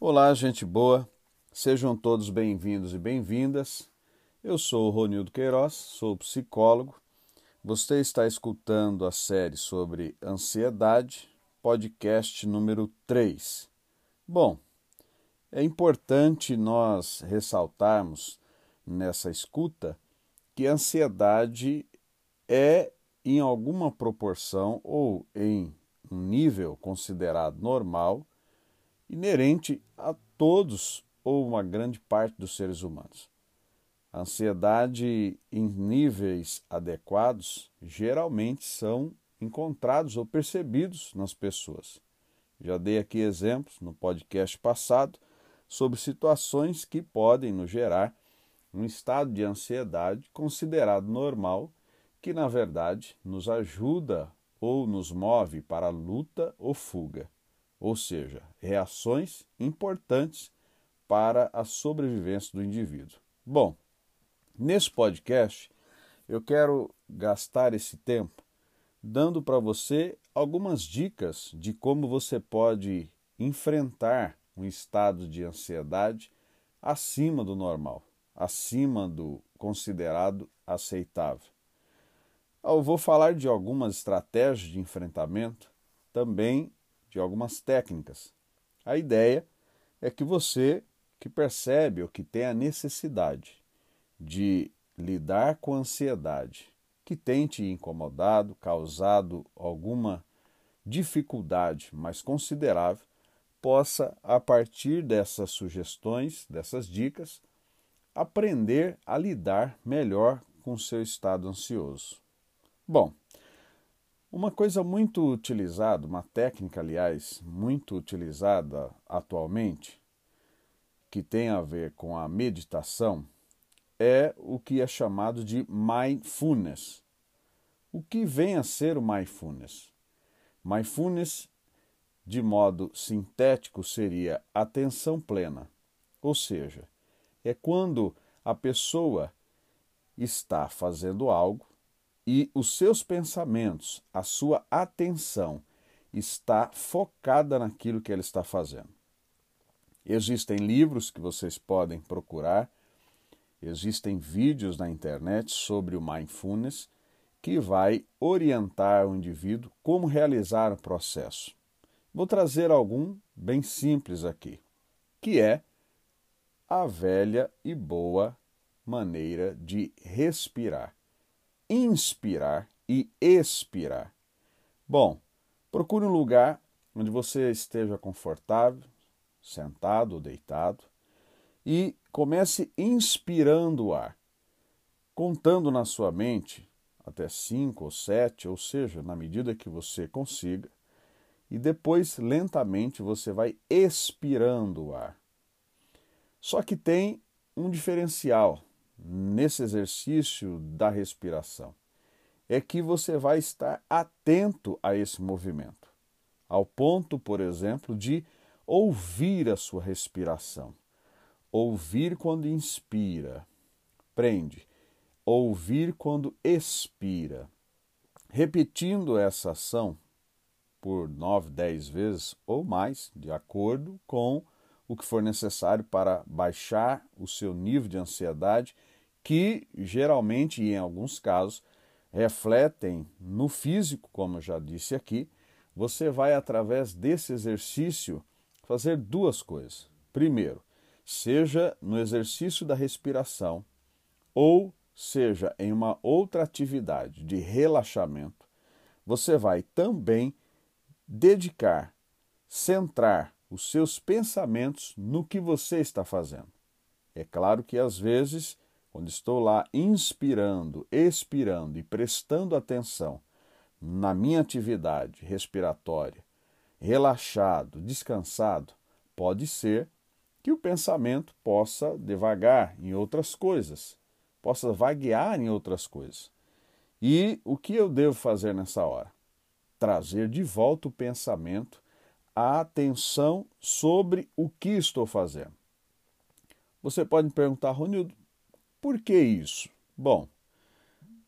Olá, gente boa. Sejam todos bem-vindos e bem-vindas. Eu sou o Ronildo Queiroz, sou psicólogo. Você está escutando a série sobre ansiedade, podcast número 3. Bom, é importante nós ressaltarmos nessa escuta que a ansiedade é, em alguma proporção ou em um nível considerado normal, inerente a todos ou uma grande parte dos seres humanos. A ansiedade em níveis adequados geralmente são encontrados ou percebidos nas pessoas. Já dei aqui exemplos no podcast passado sobre situações que podem nos gerar um estado de ansiedade considerado normal, que na verdade nos ajuda ou nos move para luta ou fuga ou seja, reações importantes para a sobrevivência do indivíduo. Bom, nesse podcast eu quero gastar esse tempo dando para você algumas dicas de como você pode enfrentar um estado de ansiedade acima do normal, acima do considerado aceitável. Eu vou falar de algumas estratégias de enfrentamento, também de algumas técnicas. A ideia é que você que percebe ou que tem a necessidade de lidar com a ansiedade que tem te incomodado, causado alguma dificuldade mais considerável, possa, a partir dessas sugestões, dessas dicas, aprender a lidar melhor com seu estado ansioso. Bom, uma coisa muito utilizada, uma técnica, aliás, muito utilizada atualmente, que tem a ver com a meditação, é o que é chamado de mindfulness. O que vem a ser o mindfulness? Mindfulness, de modo sintético, seria atenção plena, ou seja, é quando a pessoa está fazendo algo e os seus pensamentos, a sua atenção está focada naquilo que ele está fazendo. Existem livros que vocês podem procurar, existem vídeos na internet sobre o mindfulness que vai orientar o indivíduo como realizar o processo. Vou trazer algum bem simples aqui, que é a velha e boa maneira de respirar inspirar e expirar. Bom, procure um lugar onde você esteja confortável, sentado ou deitado, e comece inspirando o ar, contando na sua mente até cinco ou sete, ou seja, na medida que você consiga, e depois lentamente você vai expirando o ar. Só que tem um diferencial nesse exercício da respiração é que você vai estar atento a esse movimento, ao ponto, por exemplo, de ouvir a sua respiração. Ouvir quando inspira, prende. Ouvir quando expira. Repetindo essa ação por nove, dez vezes ou mais, de acordo com o que for necessário para baixar o seu nível de ansiedade, que geralmente e em alguns casos refletem no físico, como eu já disse aqui. Você vai através desse exercício fazer duas coisas. Primeiro, seja no exercício da respiração ou seja em uma outra atividade de relaxamento, você vai também dedicar, centrar os seus pensamentos no que você está fazendo. É claro que às vezes, quando estou lá inspirando, expirando e prestando atenção na minha atividade respiratória, relaxado, descansado, pode ser que o pensamento possa devagar em outras coisas, possa vaguear em outras coisas. E o que eu devo fazer nessa hora? Trazer de volta o pensamento a atenção sobre o que estou fazendo. Você pode me perguntar, Ronildo, por que isso? Bom,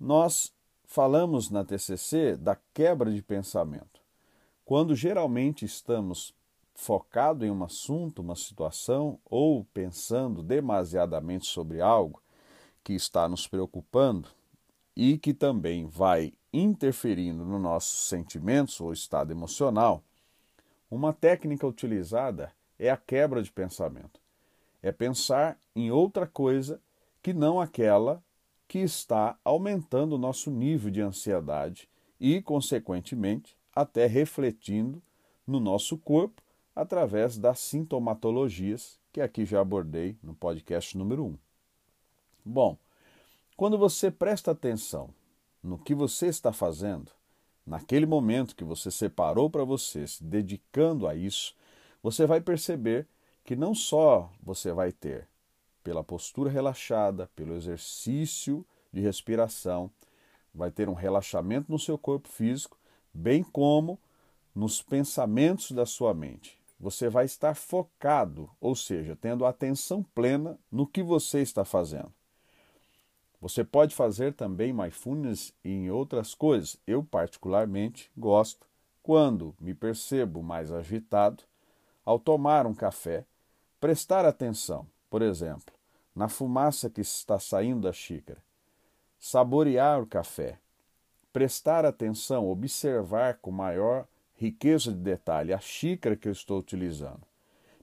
nós falamos na TCC da quebra de pensamento. Quando geralmente estamos focado em um assunto, uma situação, ou pensando demasiadamente sobre algo que está nos preocupando e que também vai interferindo no nossos sentimentos ou estado emocional, uma técnica utilizada é a quebra de pensamento. É pensar em outra coisa que não aquela que está aumentando o nosso nível de ansiedade e, consequentemente, até refletindo no nosso corpo através das sintomatologias que aqui já abordei no podcast número 1. Bom, quando você presta atenção no que você está fazendo, naquele momento que você separou para você, se dedicando a isso, você vai perceber que não só você vai ter, pela postura relaxada, pelo exercício de respiração, vai ter um relaxamento no seu corpo físico, bem como nos pensamentos da sua mente. Você vai estar focado, ou seja, tendo atenção plena no que você está fazendo. Você pode fazer também mindfulness em outras coisas. Eu, particularmente, gosto, quando me percebo mais agitado, ao tomar um café, prestar atenção, por exemplo, na fumaça que está saindo da xícara, saborear o café, prestar atenção, observar com maior riqueza de detalhe a xícara que eu estou utilizando,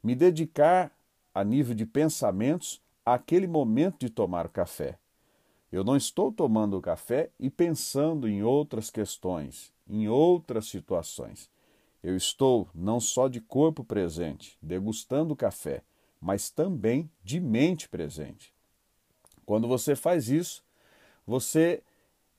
me dedicar a nível de pensamentos àquele momento de tomar o café eu não estou tomando café e pensando em outras questões, em outras situações. Eu estou não só de corpo presente, degustando café, mas também de mente presente. Quando você faz isso, você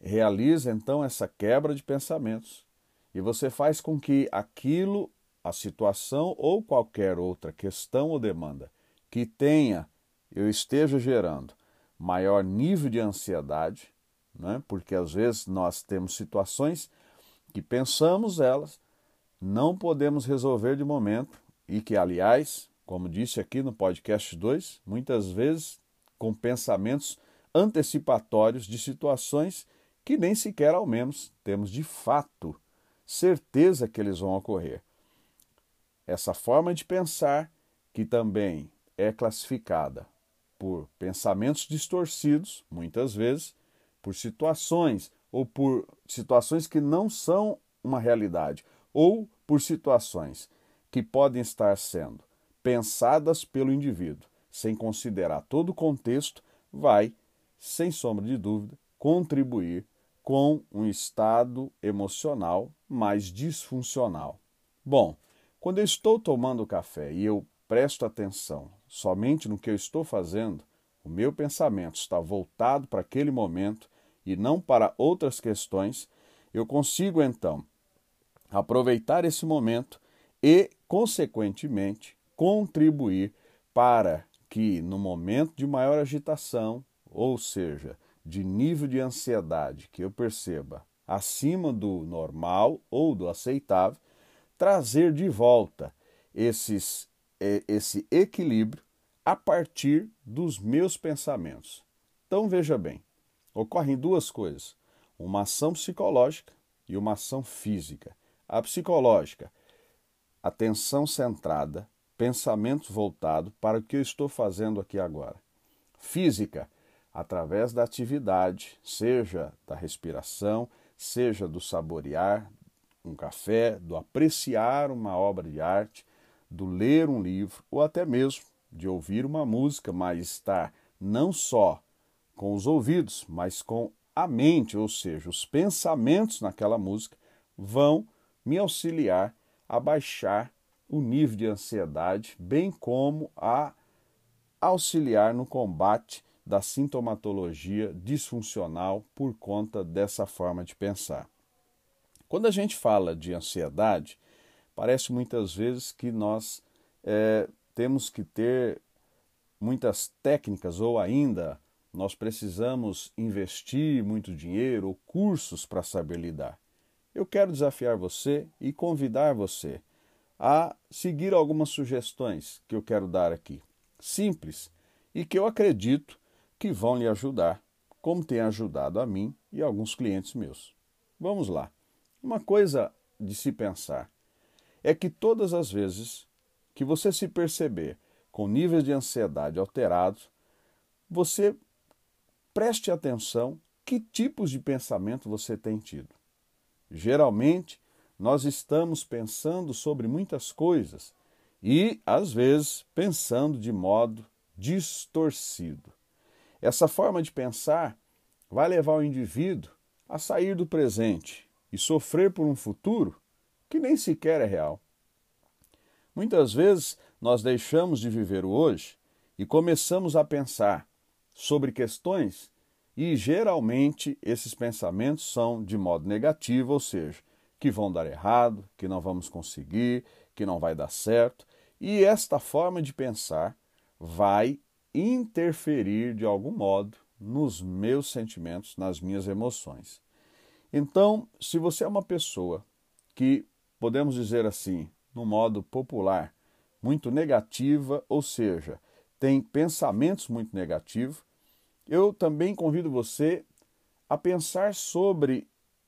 realiza então essa quebra de pensamentos e você faz com que aquilo, a situação ou qualquer outra questão ou demanda que tenha, eu esteja gerando maior nível de ansiedade, né? porque às vezes nós temos situações que pensamos elas, não podemos resolver de momento e que, aliás, como disse aqui no podcast 2, muitas vezes com pensamentos antecipatórios de situações que nem sequer ao menos temos de fato certeza que eles vão ocorrer. Essa forma de pensar, que também é classificada por pensamentos distorcidos, muitas vezes, por situações ou por situações que não são uma realidade, ou por situações que podem estar sendo pensadas pelo indivíduo, sem considerar todo o contexto, vai, sem sombra de dúvida, contribuir com um estado emocional mais disfuncional. Bom, quando eu estou tomando café e eu presto atenção somente no que eu estou fazendo, o meu pensamento está voltado para aquele momento e não para outras questões, eu consigo então aproveitar esse momento e, consequentemente, contribuir para que no momento de maior agitação, ou seja, de nível de ansiedade que eu perceba acima do normal ou do aceitável, trazer de volta esses, esse equilíbrio a partir dos meus pensamentos. Então veja bem, ocorrem duas coisas: uma ação psicológica e uma ação física. A psicológica, atenção centrada, pensamento voltado para o que eu estou fazendo aqui agora. Física, através da atividade, seja da respiração, seja do saborear um café, do apreciar uma obra de arte, do ler um livro ou até mesmo de ouvir uma música, mas estar não só com os ouvidos, mas com a mente, ou seja, os pensamentos naquela música, vão me auxiliar a baixar o nível de ansiedade, bem como a auxiliar no combate da sintomatologia disfuncional por conta dessa forma de pensar. Quando a gente fala de ansiedade, parece muitas vezes que nós é, temos que ter muitas técnicas ou ainda nós precisamos investir muito dinheiro ou cursos para saber lidar. Eu quero desafiar você e convidar você a seguir algumas sugestões que eu quero dar aqui, simples e que eu acredito que vão lhe ajudar, como tem ajudado a mim e alguns clientes meus. Vamos lá. Uma coisa de se pensar é que todas as vezes que você se perceber com níveis de ansiedade alterados, você preste atenção que tipos de pensamento você tem tido. Geralmente, nós estamos pensando sobre muitas coisas e, às vezes, pensando de modo distorcido. Essa forma de pensar vai levar o indivíduo a sair do presente e sofrer por um futuro que nem sequer é real. Muitas vezes nós deixamos de viver o hoje e começamos a pensar sobre questões e geralmente esses pensamentos são de modo negativo, ou seja, que vão dar errado, que não vamos conseguir, que não vai dar certo. E esta forma de pensar vai interferir de algum modo nos meus sentimentos, nas minhas emoções. Então, se você é uma pessoa que, podemos dizer assim, no modo popular, muito negativa, ou seja, tem pensamentos muito negativos, eu também convido você a pensar sobre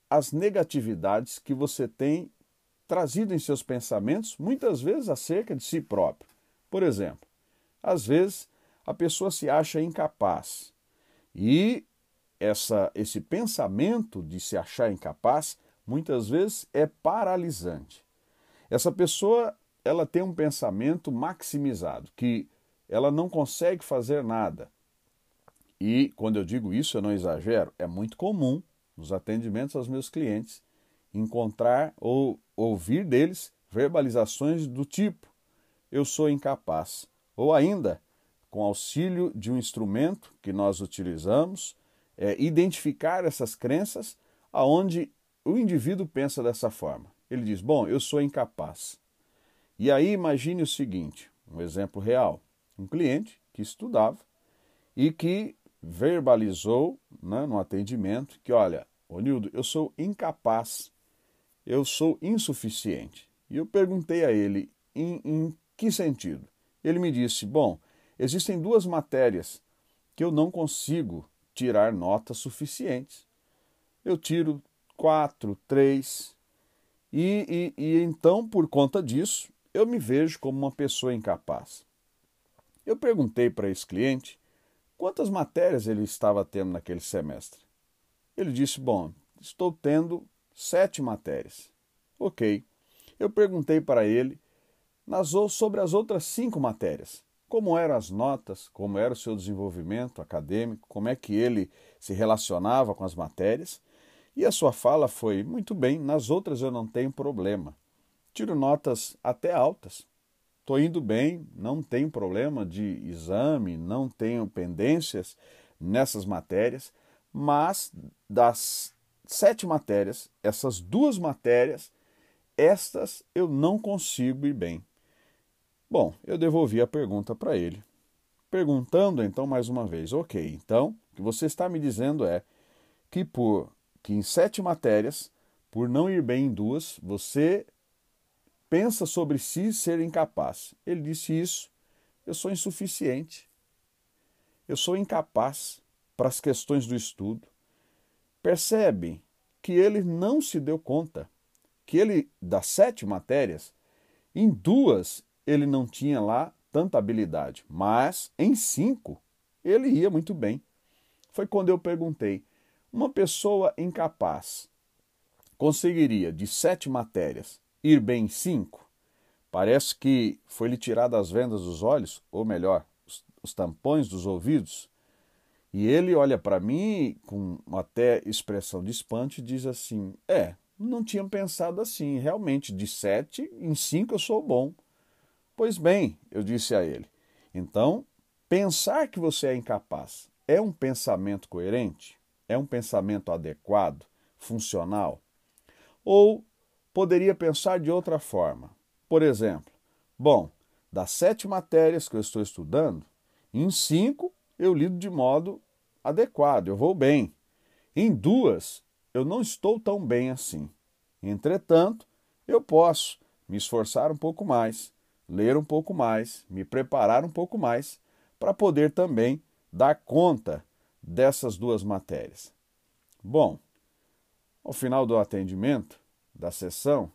as negatividades que você tem trazido em seus pensamentos, muitas vezes acerca de si próprio. Por exemplo, às vezes a pessoa se acha incapaz e essa, esse pensamento de se achar incapaz muitas vezes é paralisante. Essa pessoa ela tem um pensamento maximizado, que ela não consegue fazer nada. E quando eu digo isso, eu não exagero, é muito comum nos atendimentos aos meus clientes encontrar ou ouvir deles verbalizações do tipo: eu sou incapaz. Ou ainda, com auxílio de um instrumento que nós utilizamos, é, identificar essas crenças aonde o indivíduo pensa dessa forma. Ele diz: Bom, eu sou incapaz. E aí imagine o seguinte: um exemplo real. Um cliente que estudava e que verbalizou né, no atendimento que, olha, Onildo, eu sou incapaz, eu sou insuficiente. E eu perguntei a ele em, em que sentido. Ele me disse: bom, existem duas matérias que eu não consigo tirar notas suficientes. Eu tiro quatro, três, e, e, e então, por conta disso, eu me vejo como uma pessoa incapaz. Eu perguntei para esse cliente quantas matérias ele estava tendo naquele semestre. Ele disse: Bom, estou tendo sete matérias. Ok. Eu perguntei para ele nas, sobre as outras cinco matérias. Como eram as notas, como era o seu desenvolvimento acadêmico, como é que ele se relacionava com as matérias. E a sua fala foi: muito bem, nas outras eu não tenho problema. Tiro notas até altas. Estou indo bem, não tenho problema de exame, não tenho pendências nessas matérias, mas das sete matérias, essas duas matérias, estas eu não consigo ir bem. Bom, eu devolvi a pergunta para ele. Perguntando então mais uma vez, ok, então o que você está me dizendo é que por que em sete matérias, por não ir bem em duas, você pensa sobre si ser incapaz. Ele disse isso. Eu sou insuficiente. Eu sou incapaz para as questões do estudo. Percebe que ele não se deu conta que ele, das sete matérias, em duas ele não tinha lá tanta habilidade, mas em cinco ele ia muito bem. Foi quando eu perguntei: uma pessoa incapaz conseguiria, de sete matérias, ir bem em cinco? Parece que foi-lhe tirado as vendas dos olhos, ou melhor, os, os tampões dos ouvidos. E ele olha para mim com até expressão de espanto e diz assim: É, não tinha pensado assim. Realmente, de sete em cinco eu sou bom. Pois bem, eu disse a ele. Então, pensar que você é incapaz é um pensamento coerente? É um pensamento adequado, funcional? Ou poderia pensar de outra forma? Por exemplo, bom, das sete matérias que eu estou estudando, em cinco eu lido de modo adequado, eu vou bem. Em duas, eu não estou tão bem assim. Entretanto, eu posso me esforçar um pouco mais, ler um pouco mais, me preparar um pouco mais, para poder também dar conta dessas duas matérias. Bom, ao final do atendimento, da sessão,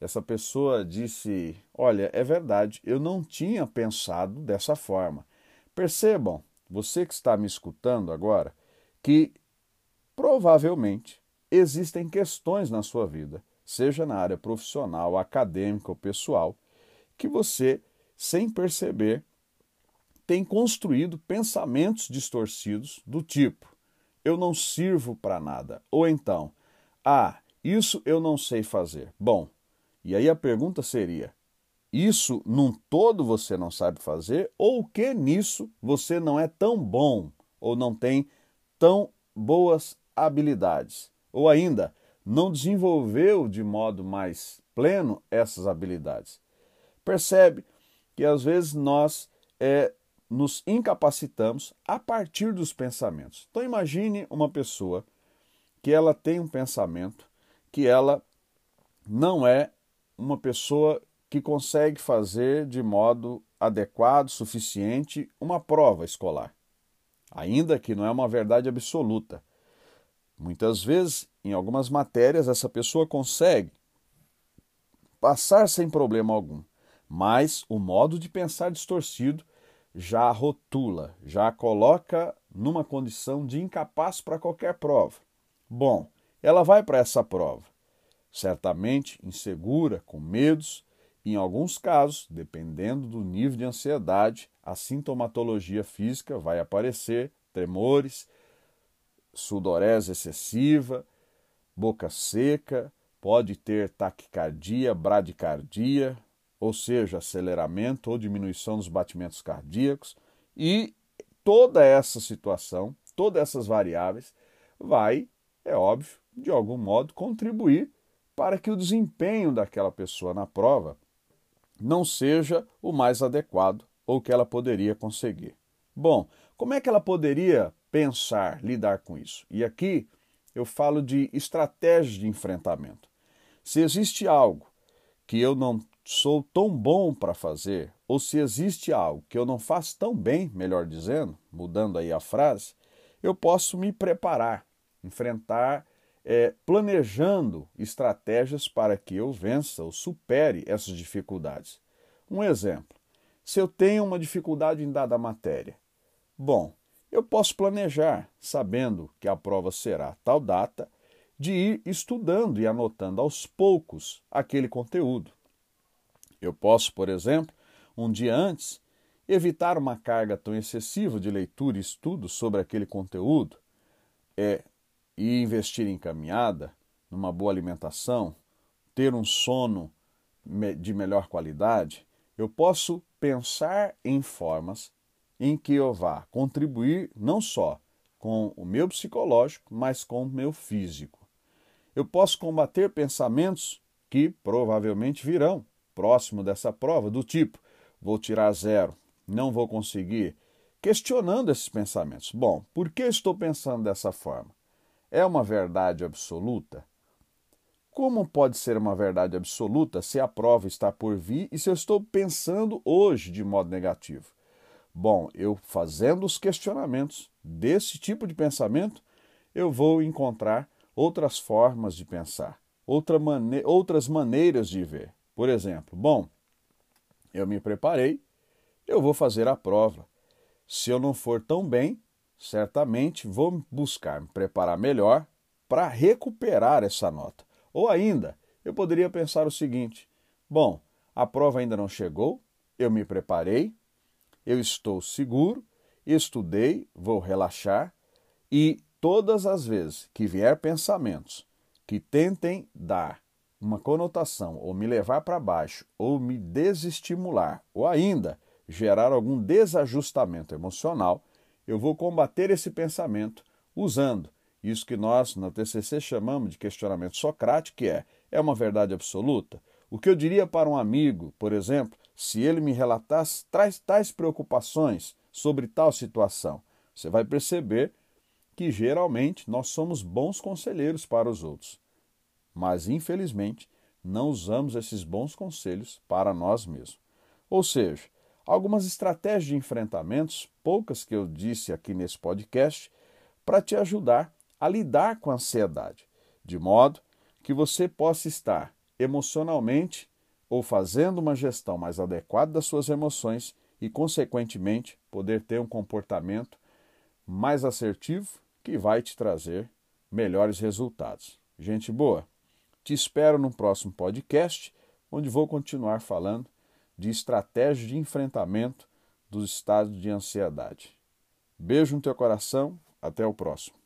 essa pessoa disse: Olha, é verdade, eu não tinha pensado dessa forma. Percebam, você que está me escutando agora, que provavelmente existem questões na sua vida, seja na área profissional, acadêmica ou pessoal, que você, sem perceber, tem construído pensamentos distorcidos do tipo: eu não sirvo para nada, ou então, ah, isso eu não sei fazer. Bom, e aí a pergunta seria: isso num todo você não sabe fazer ou o que nisso você não é tão bom ou não tem tão boas habilidades? Ou ainda, não desenvolveu de modo mais pleno essas habilidades? Percebe que às vezes nós é, nos incapacitamos a partir dos pensamentos. Então imagine uma pessoa que ela tem um pensamento que ela não é uma pessoa que consegue fazer de modo adequado, suficiente, uma prova escolar. Ainda que não é uma verdade absoluta. Muitas vezes, em algumas matérias, essa pessoa consegue passar sem problema algum, mas o modo de pensar distorcido já rotula, já coloca numa condição de incapaz para qualquer prova. Bom, ela vai para essa prova certamente insegura, com medos, em alguns casos, dependendo do nível de ansiedade, a sintomatologia física vai aparecer, tremores, sudorese excessiva, boca seca, pode ter taquicardia, bradicardia, ou seja, aceleramento ou diminuição dos batimentos cardíacos, e toda essa situação, todas essas variáveis vai, é óbvio, de algum modo contribuir para que o desempenho daquela pessoa na prova não seja o mais adequado ou que ela poderia conseguir. Bom, como é que ela poderia pensar, lidar com isso? E aqui eu falo de estratégias de enfrentamento. Se existe algo que eu não sou tão bom para fazer, ou se existe algo que eu não faço tão bem, melhor dizendo, mudando aí a frase, eu posso me preparar, enfrentar é, planejando estratégias para que eu vença ou supere essas dificuldades. Um exemplo: se eu tenho uma dificuldade em dada matéria, bom, eu posso planejar, sabendo que a prova será tal data, de ir estudando e anotando aos poucos aquele conteúdo. Eu posso, por exemplo, um dia antes, evitar uma carga tão excessiva de leitura e estudo sobre aquele conteúdo, é e investir em caminhada, numa boa alimentação, ter um sono de melhor qualidade, eu posso pensar em formas em que eu vá contribuir não só com o meu psicológico, mas com o meu físico. Eu posso combater pensamentos que provavelmente virão próximo dessa prova, do tipo: vou tirar zero, não vou conseguir, questionando esses pensamentos. Bom, por que estou pensando dessa forma? é uma verdade absoluta? Como pode ser uma verdade absoluta se a prova está por vir e se eu estou pensando hoje de modo negativo? Bom, eu fazendo os questionamentos desse tipo de pensamento, eu vou encontrar outras formas de pensar, outra mane outras maneiras de ver. Por exemplo, bom, eu me preparei, eu vou fazer a prova. Se eu não for tão bem, certamente vou buscar me preparar melhor para recuperar essa nota. Ou ainda, eu poderia pensar o seguinte: bom, a prova ainda não chegou, eu me preparei, eu estou seguro, estudei, vou relaxar e todas as vezes que vier pensamentos que tentem dar uma conotação ou me levar para baixo ou me desestimular ou ainda gerar algum desajustamento emocional, eu vou combater esse pensamento usando isso que nós na TCC chamamos de questionamento socrático, que é: é uma verdade absoluta? O que eu diria para um amigo, por exemplo, se ele me relatasse tais, tais preocupações sobre tal situação? Você vai perceber que geralmente nós somos bons conselheiros para os outros, mas infelizmente não usamos esses bons conselhos para nós mesmos. Ou seja, algumas estratégias de enfrentamentos, poucas que eu disse aqui nesse podcast, para te ajudar a lidar com a ansiedade, de modo que você possa estar emocionalmente ou fazendo uma gestão mais adequada das suas emoções e, consequentemente, poder ter um comportamento mais assertivo que vai te trazer melhores resultados. Gente boa, te espero no próximo podcast, onde vou continuar falando de estratégia de enfrentamento dos estados de ansiedade. Beijo no teu coração, até o próximo.